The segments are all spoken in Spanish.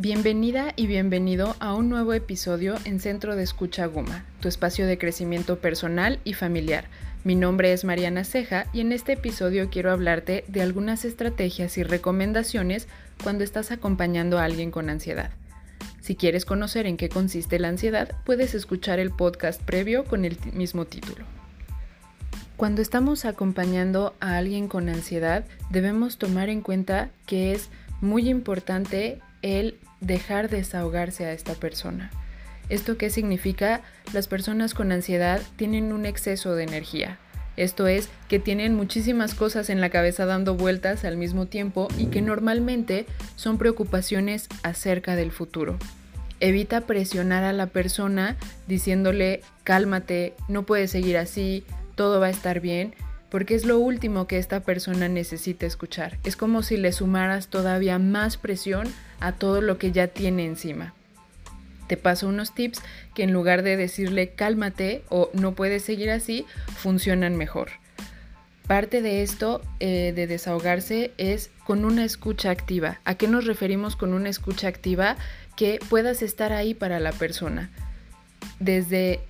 Bienvenida y bienvenido a un nuevo episodio en Centro de Escucha Guma, tu espacio de crecimiento personal y familiar. Mi nombre es Mariana Ceja y en este episodio quiero hablarte de algunas estrategias y recomendaciones cuando estás acompañando a alguien con ansiedad. Si quieres conocer en qué consiste la ansiedad, puedes escuchar el podcast previo con el mismo título. Cuando estamos acompañando a alguien con ansiedad, debemos tomar en cuenta que es muy importante el dejar desahogarse a esta persona. ¿Esto qué significa? Las personas con ansiedad tienen un exceso de energía. Esto es, que tienen muchísimas cosas en la cabeza dando vueltas al mismo tiempo y que normalmente son preocupaciones acerca del futuro. Evita presionar a la persona diciéndole, cálmate, no puedes seguir así, todo va a estar bien, porque es lo último que esta persona necesita escuchar. Es como si le sumaras todavía más presión a todo lo que ya tiene encima. Te paso unos tips que en lugar de decirle cálmate o no puedes seguir así, funcionan mejor. Parte de esto eh, de desahogarse es con una escucha activa. ¿A qué nos referimos con una escucha activa? Que puedas estar ahí para la persona. Desde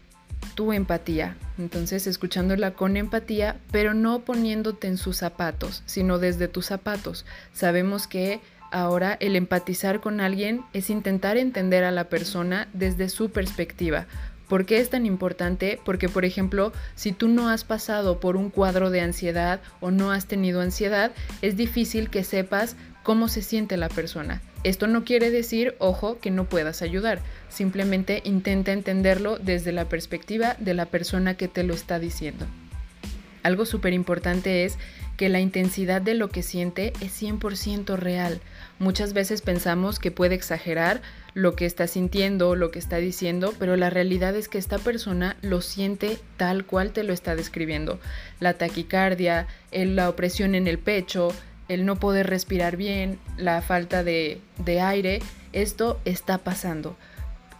tu empatía. Entonces, escuchándola con empatía, pero no poniéndote en sus zapatos, sino desde tus zapatos. Sabemos que ahora el empatizar con alguien es intentar entender a la persona desde su perspectiva. ¿Por qué es tan importante? Porque, por ejemplo, si tú no has pasado por un cuadro de ansiedad o no has tenido ansiedad, es difícil que sepas cómo se siente la persona. Esto no quiere decir, ojo, que no puedas ayudar. Simplemente intenta entenderlo desde la perspectiva de la persona que te lo está diciendo. Algo súper importante es que la intensidad de lo que siente es 100% real. Muchas veces pensamos que puede exagerar lo que está sintiendo, lo que está diciendo, pero la realidad es que esta persona lo siente tal cual te lo está describiendo. La taquicardia, la opresión en el pecho, el no poder respirar bien, la falta de, de aire, esto está pasando.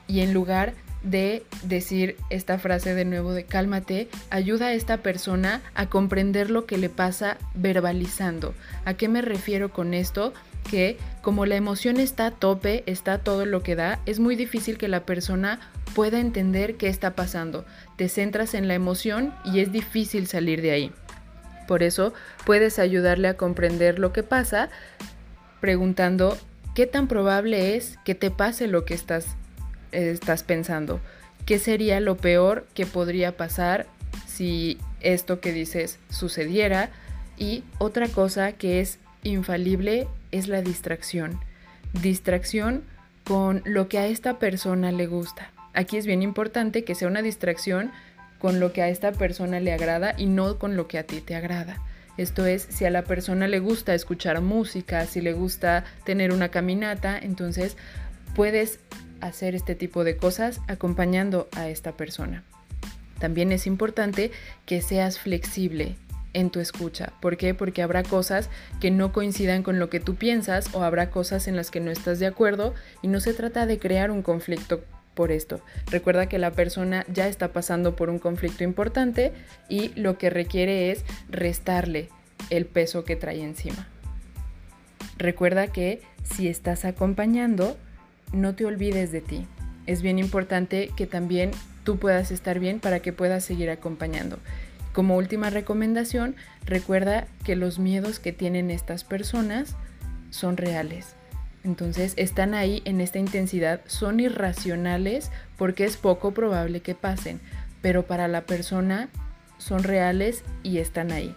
Y en lugar de decir esta frase de nuevo de cálmate, ayuda a esta persona a comprender lo que le pasa verbalizando. ¿A qué me refiero con esto? Que como la emoción está a tope, está todo lo que da, es muy difícil que la persona pueda entender qué está pasando. Te centras en la emoción y es difícil salir de ahí. Por eso puedes ayudarle a comprender lo que pasa preguntando qué tan probable es que te pase lo que estás, estás pensando. ¿Qué sería lo peor que podría pasar si esto que dices sucediera? Y otra cosa que es infalible es la distracción. Distracción con lo que a esta persona le gusta. Aquí es bien importante que sea una distracción con lo que a esta persona le agrada y no con lo que a ti te agrada. Esto es, si a la persona le gusta escuchar música, si le gusta tener una caminata, entonces puedes hacer este tipo de cosas acompañando a esta persona. También es importante que seas flexible en tu escucha. ¿Por qué? Porque habrá cosas que no coincidan con lo que tú piensas o habrá cosas en las que no estás de acuerdo y no se trata de crear un conflicto esto. Recuerda que la persona ya está pasando por un conflicto importante y lo que requiere es restarle el peso que trae encima. Recuerda que si estás acompañando, no te olvides de ti. Es bien importante que también tú puedas estar bien para que puedas seguir acompañando. Como última recomendación, recuerda que los miedos que tienen estas personas son reales. Entonces están ahí en esta intensidad, son irracionales porque es poco probable que pasen, pero para la persona son reales y están ahí.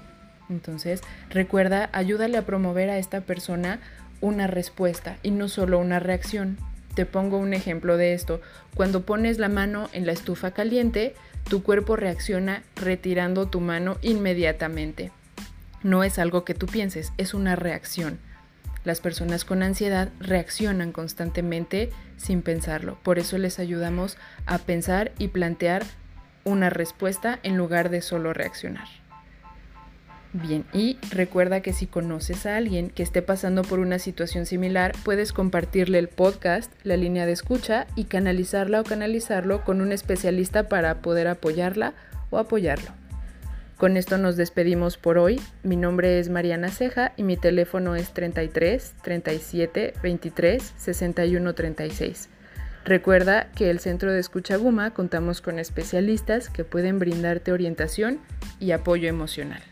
Entonces recuerda, ayúdale a promover a esta persona una respuesta y no solo una reacción. Te pongo un ejemplo de esto. Cuando pones la mano en la estufa caliente, tu cuerpo reacciona retirando tu mano inmediatamente. No es algo que tú pienses, es una reacción. Las personas con ansiedad reaccionan constantemente sin pensarlo. Por eso les ayudamos a pensar y plantear una respuesta en lugar de solo reaccionar. Bien, y recuerda que si conoces a alguien que esté pasando por una situación similar, puedes compartirle el podcast, la línea de escucha y canalizarla o canalizarlo con un especialista para poder apoyarla o apoyarlo. Con esto nos despedimos por hoy. Mi nombre es Mariana Ceja y mi teléfono es 33 37 23 61 36. Recuerda que el Centro de Escucha Guma contamos con especialistas que pueden brindarte orientación y apoyo emocional.